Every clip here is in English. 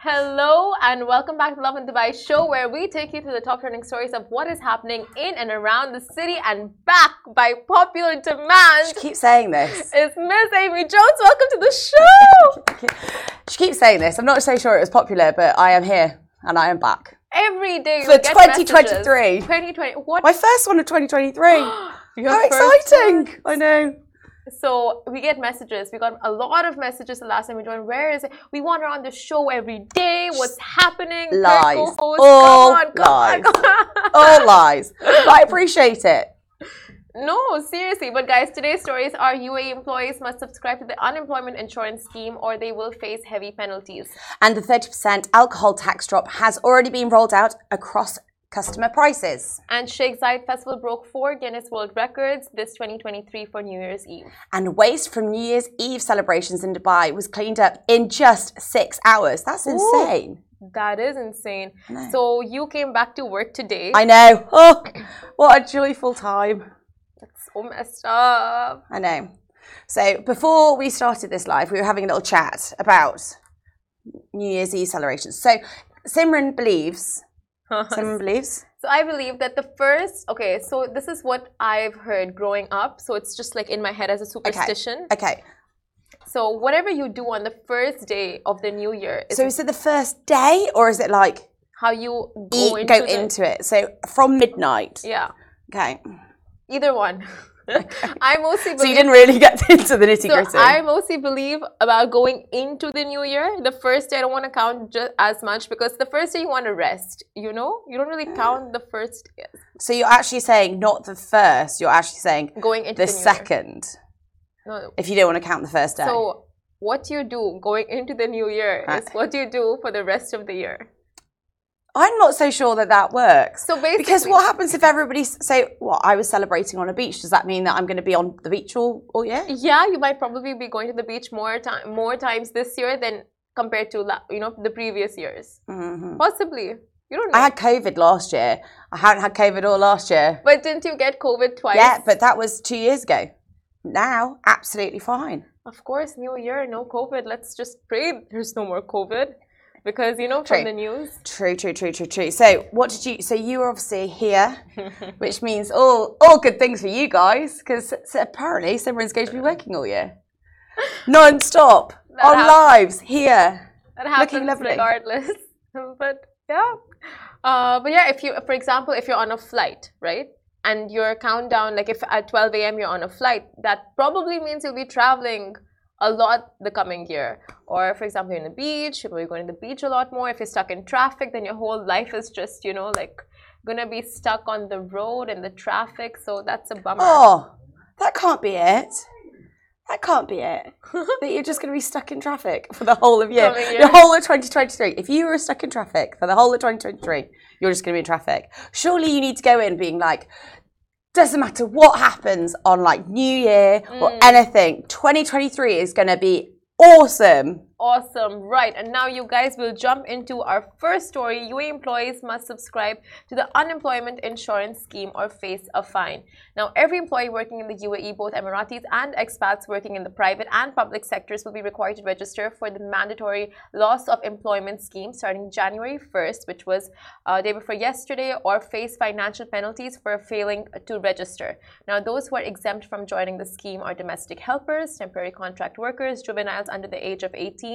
Hello and welcome back to Lovin Dubai show where we take you through the top trending stories of what is happening in and around the city and back by popular demand. She keeps saying this. It's Miss Amy Jones. Welcome to the show. she keeps saying this. I'm not so sure it was popular, but I am here and I am back. Every day for 2023. 2020. What? My first one of 2023. How exciting! One? I know. So we get messages. We got a lot of messages the last time we joined. Where is it? We want her on the show every day. What's happening? Lies. All on, lies. All lies. But I appreciate it. No, seriously. But guys, today's stories are UAE employees must subscribe to the unemployment insurance scheme or they will face heavy penalties. And the 30% alcohol tax drop has already been rolled out across customer prices. And Sheikh Zayed Festival broke four Guinness World Records this 2023 for New Year's Eve. And waste from New Year's Eve celebrations in Dubai was cleaned up in just six hours. That's Ooh, insane. That is insane. So you came back to work today. I know. Oh, what a joyful time. That's so messed up. I know. So before we started this live, we were having a little chat about New Year's Eve celebrations. So Simran believes Someone believes? So I believe that the first, okay, so this is what I've heard growing up. So it's just like in my head as a superstition. Okay. okay. So whatever you do on the first day of the new year. Is so is it the first day or is it like how you go, eat, into, go the, into it? So from midnight. Yeah. Okay. Either one. I mostly believe, so you didn't really get into the nitty gritty. So I mostly believe about going into the new year. The first day I don't want to count just as much because the first day you want to rest. You know, you don't really count the first. Day. So you're actually saying not the first. You're actually saying going into the, the second. No. If you don't want to count the first day. So what you do going into the new year is what you do for the rest of the year. I'm not so sure that that works. So basically, because what happens if everybody say, "Well, I was celebrating on a beach"? Does that mean that I'm going to be on the beach all, all year? Yeah, you might probably be going to the beach more time, more times this year than compared to you know the previous years. Mm-hmm. Possibly. You don't know. I had COVID last year. I hadn't had COVID all last year. But didn't you get COVID twice? Yeah, but that was two years ago. Now, absolutely fine. Of course, new year, no COVID. Let's just pray there's no more COVID because you know from the news. True, true, true, true, true. So what did you? So you were obviously here, which means all all good things for you guys, because so apparently Simran's going to be working all year, non-stop on lives here. That happens looking lovely. regardless. but yeah, uh, but yeah, if you, for example, if you're on a flight, right? And your countdown, like if at 12 a.m. you're on a flight, that probably means you'll be traveling a lot the coming year. Or, for example, you're in the beach, you're going to the beach a lot more. If you're stuck in traffic, then your whole life is just, you know, like gonna be stuck on the road and the traffic. So that's a bummer. Oh, that can't be it. That can't be it. that you're just going to be stuck in traffic for the whole of year. The whole of 2023. If you were stuck in traffic for the whole of 2023, you're just going to be in traffic. Surely you need to go in being like, doesn't matter what happens on like New Year mm. or anything, 2023 is going to be awesome. Awesome, right. And now you guys will jump into our first story. UAE employees must subscribe to the unemployment insurance scheme or face a fine. Now, every employee working in the UAE, both Emiratis and expats working in the private and public sectors, will be required to register for the mandatory loss of employment scheme starting January 1st, which was uh, day before yesterday, or face financial penalties for failing to register. Now, those who are exempt from joining the scheme are domestic helpers, temporary contract workers, juveniles under the age of 18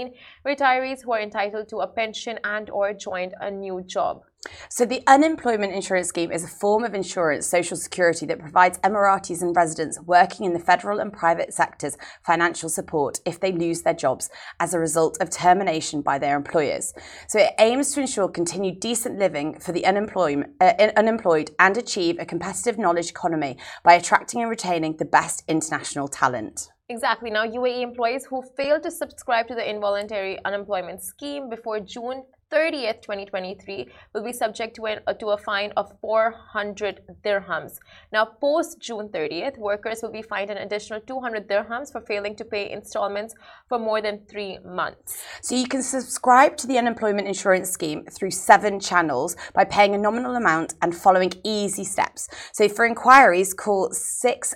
retirees who are entitled to a pension and or joined a new job. So, the unemployment insurance scheme is a form of insurance, social security, that provides Emiratis and residents working in the federal and private sectors financial support if they lose their jobs as a result of termination by their employers. So, it aims to ensure continued decent living for the unemployed, uh, unemployed and achieve a competitive knowledge economy by attracting and retaining the best international talent. Exactly. Now, UAE employees who fail to subscribe to the involuntary unemployment scheme before June 30th, 2023, will be subject to, an, uh, to a fine of 400 dirhams. Now, post June 30th, workers will be fined an additional 200 dirhams for failing to pay installments for more than three months. So, you can subscribe to the unemployment insurance scheme through seven channels by paying a nominal amount and following easy steps. So, for inquiries, call 6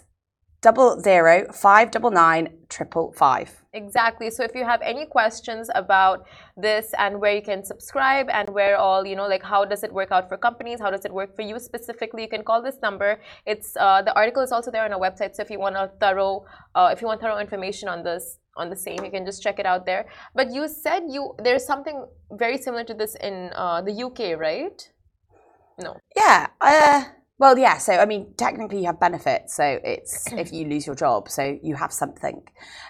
double zero five double nine triple five. Exactly. So if you have any questions about this and where you can subscribe and where all, you know, like how does it work out for companies, how does it work for you specifically, you can call this number. It's uh, the article is also there on our website. So if you want a thorough, uh, if you want thorough information on this, on the same, you can just check it out there. But you said you there's something very similar to this in uh, the UK, right? No. Yeah. Uh, well, yeah. So, I mean, technically, you have benefits. So, it's if you lose your job, so you have something.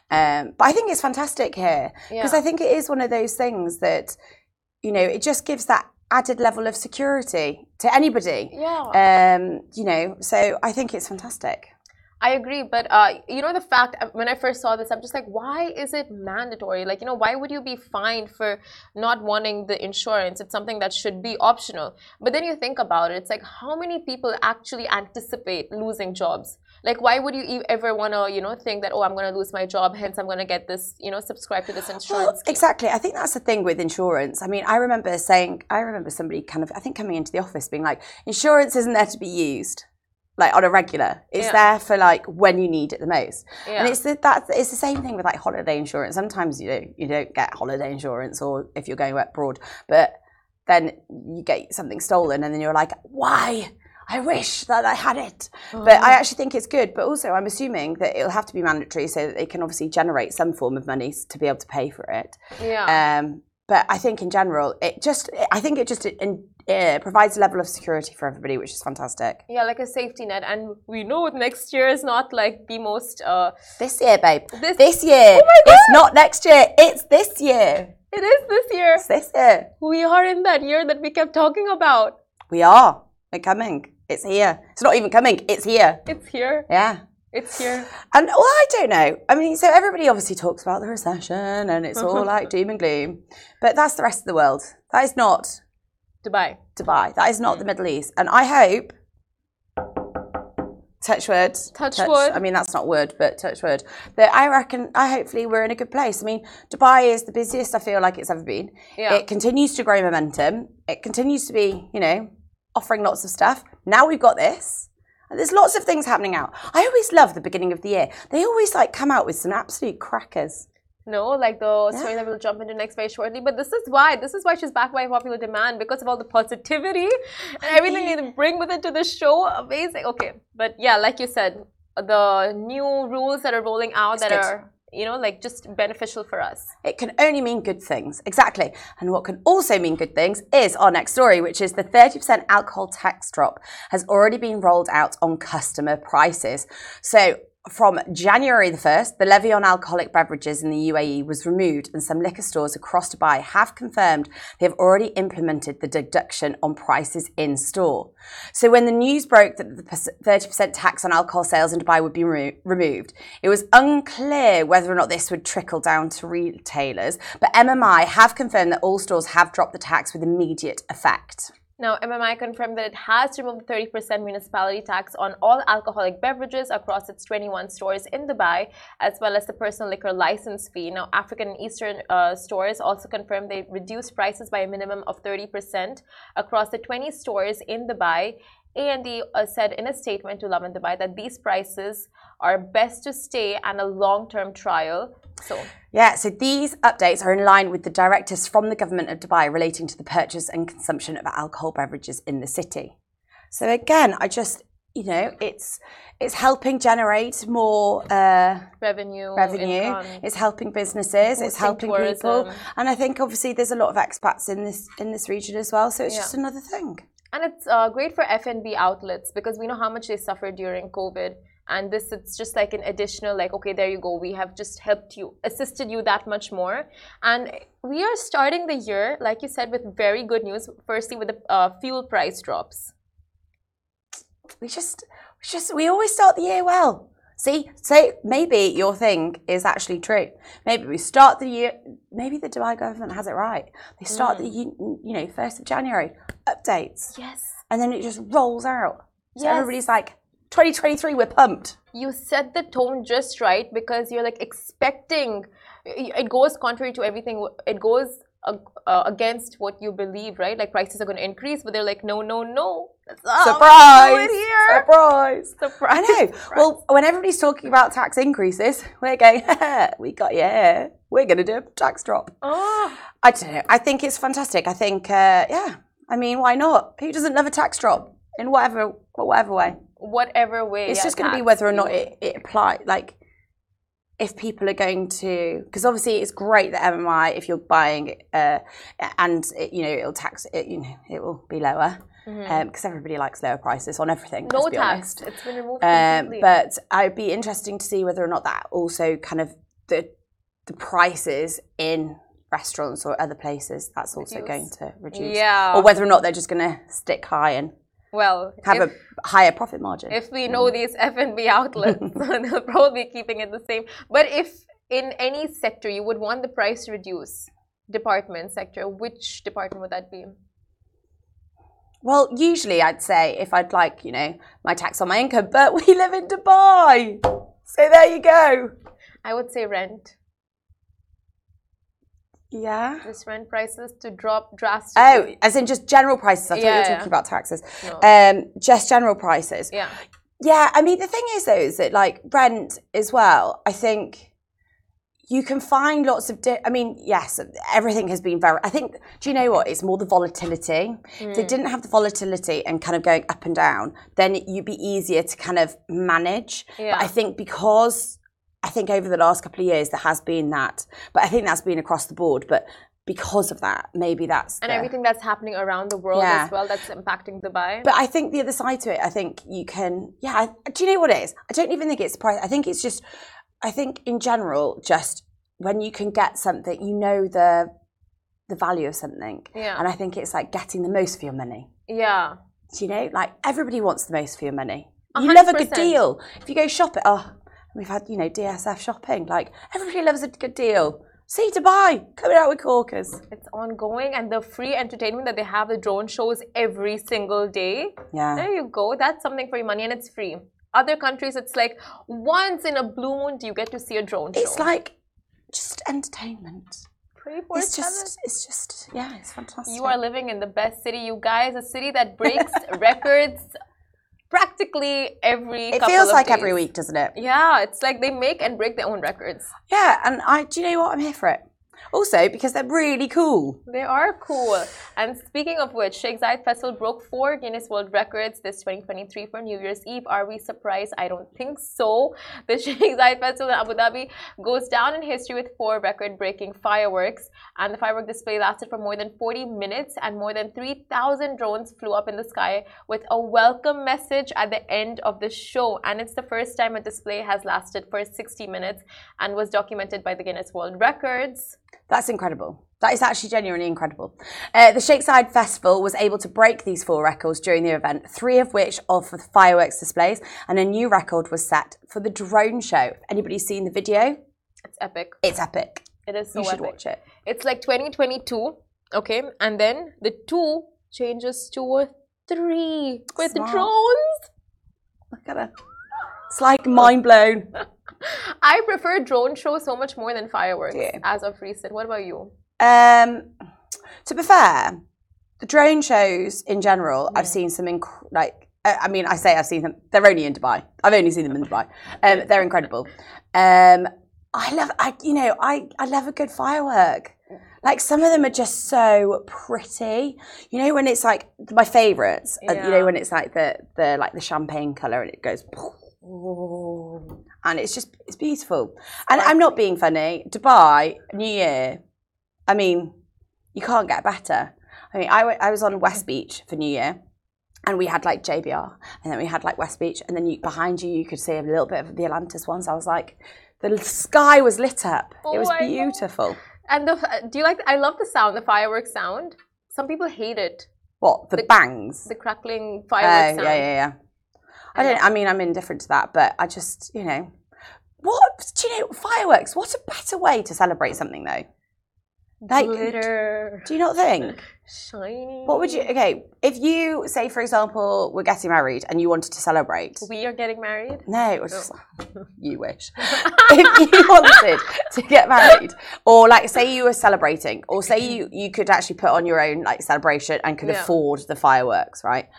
Um, but I think it's fantastic here because Yeah. I think it is one of those things that, you know, it just gives that added level of security to anybody. Yeah. Um, you know, so I think it's fantastic. I agree, but uh, you know the fact uh, when I first saw this, I'm just like, why is it mandatory? Like, you know, why would you be fined for not wanting the insurance? It's something that should be optional. But then you think about it, it's like, how many people actually anticipate losing jobs? Like, why would you ever want to, you know, think that, oh, I'm going to lose my job, hence I'm going to get this, you know, subscribe to this insurance? Well, exactly. I think that's the thing with insurance. I mean, I remember saying, I remember somebody kind of, I think coming into the office being like, insurance isn't there to be used like on a regular. It's Yeah. there for like when you need it the most. Yeah. And it's the, that it's the same thing with like holiday insurance. Sometimes you don't you don't get holiday insurance, or if you're going abroad, but then you get something stolen, and then you're like, why? I wish that I had it. But I actually think it's good. But also, I'm assuming that it'll have to be mandatory so that they can obviously generate some form of money to be able to pay for it. yeah. Um, but I think in general, it just I think it just in, uh, provides a level of security for everybody, which is fantastic. yeah, like a safety net. And we know next year is not like the most, uh, This year, babe. This- This, year. Oh my God! It's not next year. It's this year. it is this year. It's this year. We are in that year that we kept talking about. We are. We're coming. It's here. It's not even coming. It's here. It's here. Yeah. It's here. And well, I don't know. I mean, so everybody obviously talks about the recession and it's all like doom and gloom, but that's the rest of the world. That is not Dubai. Dubai. That is not the Middle East. And I hope, touch wood, Touch wood. I mean, that's not wood, but touch wood. That I reckon, I hopefully we're in a good place. I mean, Dubai is the busiest I feel like it's ever been. Yeah. It continues to grow momentum. It continues to be, you know, offering lots of stuff. Now we've got this. There's lots of things happening out. I always love the beginning of the year. They always like come out with some absolute crackers. No, like the story that we'll jump into next very shortly. But this is why. This is why she's back by popular demand because of all the positivity and everything you bring with it to the show. Amazing. Okay. But yeah, like you said, the new rules that are rolling out It's that good. are, you know, like just beneficial for us. It can only mean good things. Exactly. And what can also mean good things is our next story, which is the 30% alcohol tax drop has already been rolled out on customer prices. So from January the 1st, the levy on alcoholic beverages in the UAE was removed, and some liquor stores across Dubai have confirmed they have already implemented the deduction on prices in store. So, when the news broke that the 30% tax on alcohol sales in Dubai would be remo- removed, it was unclear whether or not this would trickle down to retailers. But MMI have confirmed that all stores have dropped the tax with immediate effect. Now, MMI confirmed that it has removed the 30% municipality tax on all alcoholic beverages across its 21 stores in Dubai, as well as the personal liquor license fee. Now, African and Eastern uh, stores also confirmed they reduced prices by a minimum of 30% across the 20 stores in Dubai. A&E uh, said in a statement to Lovin Dubai that these prices are best to stay and a long-term trial. So, Yeah, so these updates are in line with the directives from the government of Dubai relating to the purchase and consumption of alcohol beverages in the city. So again, I just, you know, it's it's helping generate more uh, revenue, revenue. income. It's helping businesses. it's helping people, and I think obviously there's a lot of expats in this in this region as well. So it's Yeah. just another thing. And it's uh, great for F&B outlets because we know how much they suffered during COVID. And this, it's just like an additional, like, okay, there you go. We have just helped you, assisted you that much more. And we are starting the year, like you said, with very good news. Firstly, with the uh, fuel price drops. We just, we just, we always start the year well. See, say maybe your thing is actually true. Maybe we start the year. Maybe the Dubai government has it right. They start the mm. you you know first of January updates, Yes. and then it just rolls out. So Yes. everybody's like, 2023, we're pumped. You set the tone just right because you're like expecting. It goes contrary to everything. It goes uh, against what you believe, right? Like prices are going to increase, but they're like, no, no, no. That's not how we do Surprise! Surprise! Surprise! I know. Well, when everybody's talking about tax increases, we're going, we got you here. We're going to do a tax drop. oh, I don't know. I think it's fantastic. I think, uh, yeah. I mean, why not? Who doesn't love a tax drop in whatever whatever way? whatever way. It's yeah, just going to be whether or not it, it apply. Like, if people are going to, because obviously it's great that MMI, if you're buying, uh, and it, you know it'll tax it, you know it will be lower because everybody likes lower prices on everything. Mm-hmm. no tax. It's been removed Um, completely. but I'd be interesting to see whether or not that also kind of the the prices in restaurants or other places that's also Reduce. going to reduce. yeah. Or whether or not they're just going to stick high and well, have if, a higher profit margin. if we know these F and B outlets, they'll probably be keeping it the same. But if in any sector you would want the price to reduce, department sector, which department would that be? well, usually I'd say if I'd like, you know, my tax on my income, but we live in Dubai. So there you go. I would say rent. Yeah. Just rent prices to drop drastically. Oh, as in just general prices. I thought you Yeah, were yeah. talking about taxes. No. Um, just general prices. yeah. Yeah, I mean the thing is though is that like rent as well. I think you can find lots of. Di- I mean, yes, everything has been very. I think. Do you know what? It's more the volatility. If they didn't have the volatility and kind of going up and down, then you'd be easier to kind of manage. Yeah. But I think because I think over the last couple of years there has been that, but I think that's been across the board. But because of that, maybe that's and the- everything that's happening around the world Yeah. as well that's impacting Dubai. But I think the other side to it, I think you can, yeah. I, do you know what it is? I don't even think it's price. I think it's just, I think in general, just when you can get something, you know the the value of something, Yeah. and I think it's like getting the most for your money. yeah. Do you know, like everybody wants the most for your money. You hundred love a good deal. If you go shopping, oh, we've had you know DSF shopping. Like everybody loves a good deal. See Dubai coming out with corkers. It's ongoing and the free entertainment that they have, the drone shows every single day. Yeah. There you go. That's something for your money and it's free. Other countries, it's like once in a blue moon do you get to see a drone show. It's like just entertainment. It's just, it's just, yeah, it's fantastic. You are living in the best city, you guys. A city that breaks records practically every. It feels like days. every week, doesn't it? Yeah, it's like they make and break their own records. Yeah, and I do you know what? I'm here for it. Also, because they're really cool. They are cool. And speaking of which, Sheikh Zayed Festival broke four Guinness World Records this 2023 for New Year's Eve. Are we surprised? I don't think so. The Sheikh Zayed Festival in Abu Dhabi goes down in history with four record-breaking fireworks. And the firework display lasted for more than 40 minutes and more than 3,000 drones flew up in the sky with a welcome message at the end of the show. And it's the first time a display has lasted for 60 minutes and was documented by the Guinness World Records. That's incredible. That is actually genuinely incredible. Uh, the Zayed Festival was able to break these four records during the event, three of which are for the fireworks displays, and a new record was set for the drone show. Anybody seen the video, It's epic. it's epic. It is so you should epic. watch it. It's like 2022, okay? And then the two changes to a three with Smart. drones. Look at her. It's like mind blown. I prefer drone shows so much more than fireworks Yeah. as of recent. What about you? Um, to be fair, the drone shows in general, I've seen some inc- like. I mean, I say I've seen them. They're only in Dubai. I've only seen them in Dubai. Um, they're incredible. Um, I love. I you know I I love a good firework. Like some of them are just so pretty. You know when it's like my favourites. uh, You know when it's like the the like the champagne color and it goes. And it's just it's beautiful. And I'm not being funny. Dubai New Year. I mean, you can't get better. I mean, I, w- I was on West Beach for New Year, and we had like JBR, and then we had like West Beach, and then you, behind you you could see a little bit of the Atlantis ones. I was like, the sky was lit up. it Oh, was I know. beautiful. And the uh, do you like? I love the sound, the fireworks sound. Some people hate it, What the, The- bangs? the crackling Oh fireworks yeah, sound. yeah, yeah. I I don't. I mean, I'm indifferent to that, but I just, you know, what do you know? Fireworks. What a better way to celebrate something, though. Like, Glitter. do you not think? Shiny. What would you? Okay, if you say, for example, we're getting married and you wanted to celebrate. We are getting married. No, it was oh. just, you wish. if you wanted to get married, or like say you were celebrating, or say you you could actually put on your own like celebration and could Yeah. afford the fireworks, right?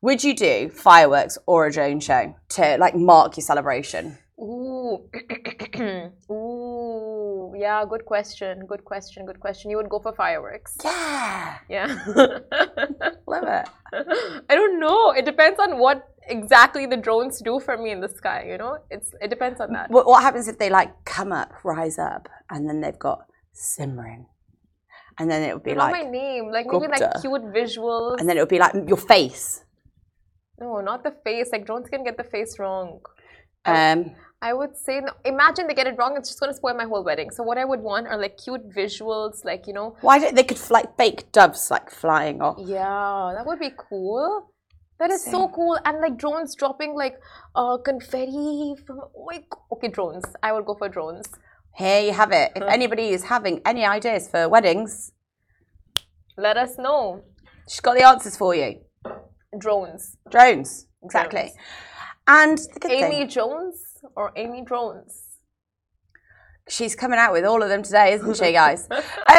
Would you do fireworks or a drone show to like mark your celebration? Ooh. Ooh. Yeah, good question. Good question. Good question. You would go for fireworks. Yeah, Yeah. love it. I don't know. It depends on what exactly the drones do for me in the sky, you know? It's it depends on that. What, what happens if they like come up, rise up, and then they've got simmering? and then it would be like, my name. Like maybe Gupta. like cute visuals. and then it would be like your face. no, not the face. Like drones can get the face wrong. Um, I would say no. Imagine they get it wrong. It's just gonna spoil my whole wedding. So what I would want are like cute visuals, like you know. why don't they could like fake doves like flying off? Yeah, that would be cool. That is so cool. And like drones dropping like uh confetti from oh my okay drones. I would go for drones. Here you have it. If anybody is having any ideas for weddings, Let us know. she's got the answers for you. Drones. Drones, exactly. Drones. And Amy thing, Jones or Amy Drones? she's coming out with all of them today, isn't she, guys?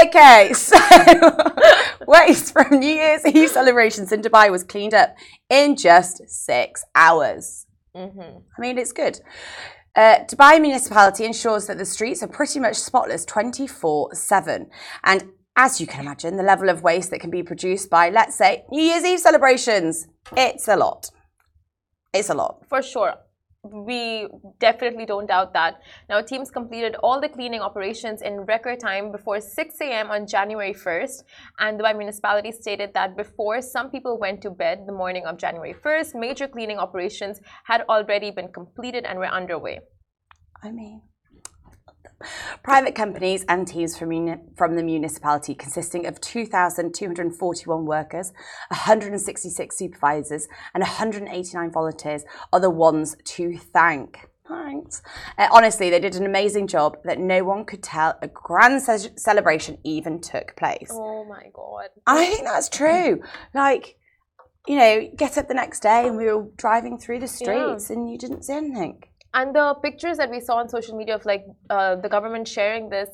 okay, so waste from New Year's Eve celebrations in Dubai was cleaned up in just six hours. Mm-hmm. I mean, it's good. Uh, Dubai municipality ensures that the streets are pretty much spotless 24 7. And as you can imagine, the level of waste that can be produced by, let's say, New Year's Eve celebrations, it's a lot. It's a lot. For sure. We definitely don't doubt that. Now, teams completed all the cleaning operations in record time before 6 a.m. on January 1st. And Dubai municipality stated that before some people went to bed the morning of January 1st, major cleaning operations had already been completed and were underway. I mean, private companies and teams from, from the municipality, consisting of 2,241 workers, 166 supervisors, and 189 volunteers, are the ones to thank. Thanks. Uh, honestly, they did an amazing job that no one could tell a grand ce- celebration even took place. Oh my God. And I think that's true. Like, you know, get up the next day and we were driving through the streets and you didn't see anything. And the pictures that we saw on social media of like uh, the government sharing this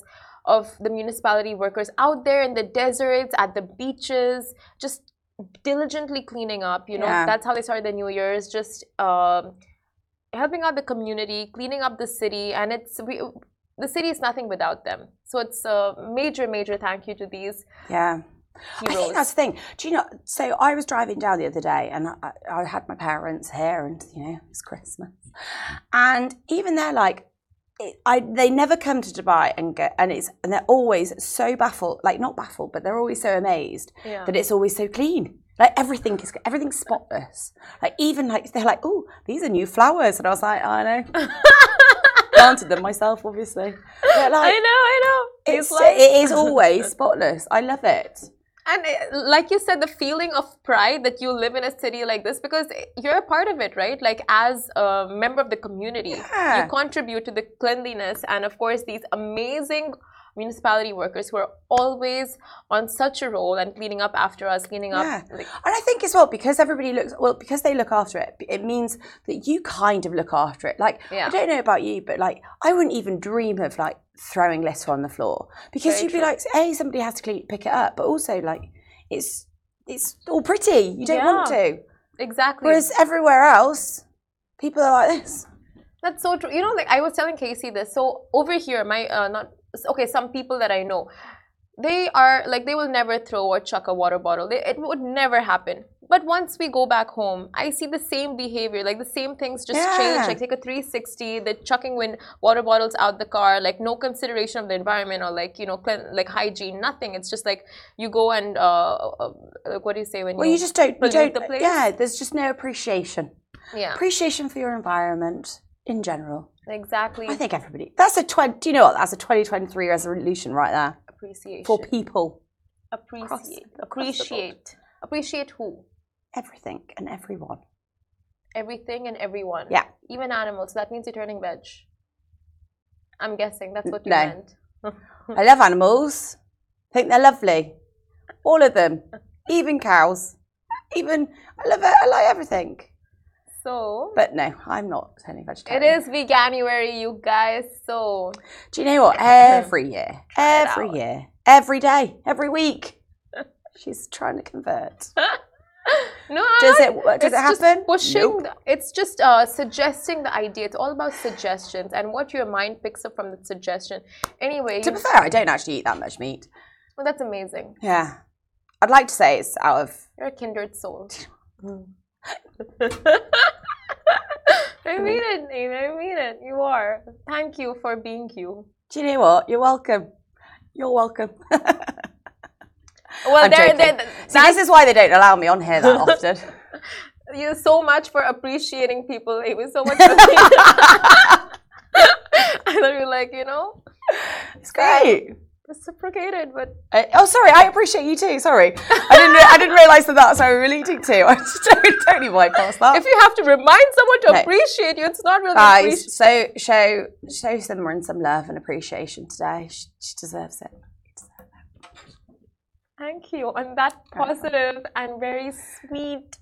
of the municipality workers out there in the deserts, at the beaches, just diligently cleaning up. You know, Yeah. that's how they started the New Year's, just um, helping out the community, cleaning up the city, and it's we, the city is nothing without them. So it's a major, major thank you to these Yeah. I think that's the thing. Do you know? So I was driving down the other day, and I, I had my parents here, and you know it's Christmas, and even they're like, it, I they never come to Dubai and get, and it's and they're always so baffled, like not baffled, but they're always so amazed yeah. that it's always so clean. Like everything is everything's spotless. Like even like they're like, oh, these are new flowers, and I was like, I know, planted them myself, obviously. Like, I know, I know. it's, like- it is always spotless. I love it. And like you said, the feeling of pride that you live in a city like this because you're a part of it, right? Like as a member of the community, Yeah. you contribute to the cleanliness, and of course, these amazing municipality workers who are always on such a roll and cleaning up after us, cleaning up. Yeah. Like, And I think as well because everybody looks well because they look after it. It means that you kind of look after it. Like Yeah. I don't know about you, but like I wouldn't even dream of like throwing litter on the floor because Very you'd be like, hey, somebody has to clean, pick it up, but also like it's it's all pretty. You don't want to. exactly. Whereas everywhere else, people are like this. That's so true. You know, like I was telling Casey this. So over here, my uh, not okay. Some people that I know, they are like they will never throw or chuck a water bottle. They, it would never happen. But once we go back home, I see the same behavior. Like the same things just change. Yeah. Like take a 360. The chucking when water bottles out the car. Like no consideration of the environment or like you know clean, like hygiene. Nothing. It's just like you go and uh, uh, like what do you say when Well, you, you just don't. You don't. the place? Yeah, there's just no appreciation. yeah Appreciation for your environment in general. exactly I think everybody. That's a twenty. Do you know what? That's a 2023 resolution right there appreciation for people. appreciate across appreciate appreciate who Everything and everyone. everything and everyone Yeah. even animals that means you're turning veg i'm guessing that's what you No. meant I love animals. I think they're lovely. All of them. Even cows. Even, I love it. I like everything. So But no, I'm not turning it vegetarian. is veganuary, you guys. So Do you know what? Every year, every year, every day, every week, she's trying to convert. no, Does it? Does it happen? Pushing. Nope. the- it's just uh, suggesting the idea. It's all about suggestions and what your mind picks up from the suggestion. Anyway, To be fair, I don't actually eat that much meat. well, that's amazing. Yeah, I'd like to say it's out of. You're a kindred soul. I mean it, Nate. I mean it. You are. Thank you for being you. Do you know what? You're welcome. You're welcome. Well, joking. there, See, this is why they don't allow me on here that often. you so much for appreciating people. It was so much. For and then you're like, you know, It's great. Reciprocated, but Uh, oh, sorry. I appreciate you too. Sorry, I didn't. Re- I didn't realise that that's how we're relating to. I just don't, totally bypass that. if you have to remind someone to No. appreciate you, it's not really Guys, appreciation. so show show Simran some love and appreciation today. She, she deserves it. Thank you on that positive and very sweet.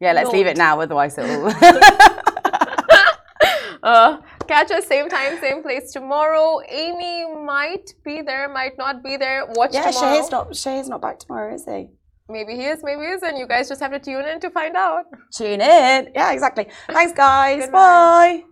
Yeah, let's leave it now. Otherwise, it'll. Uh, catch us same time, same place tomorrow. Amy might be there, might not be there. Watch yeah, tomorrow. Shahir's not. Shahir's not back tomorrow, is he? Maybe he is, maybe he isn't. You guys just have to tune in to find out. Tune in. Yeah, exactly. Thanks, guys. Bye.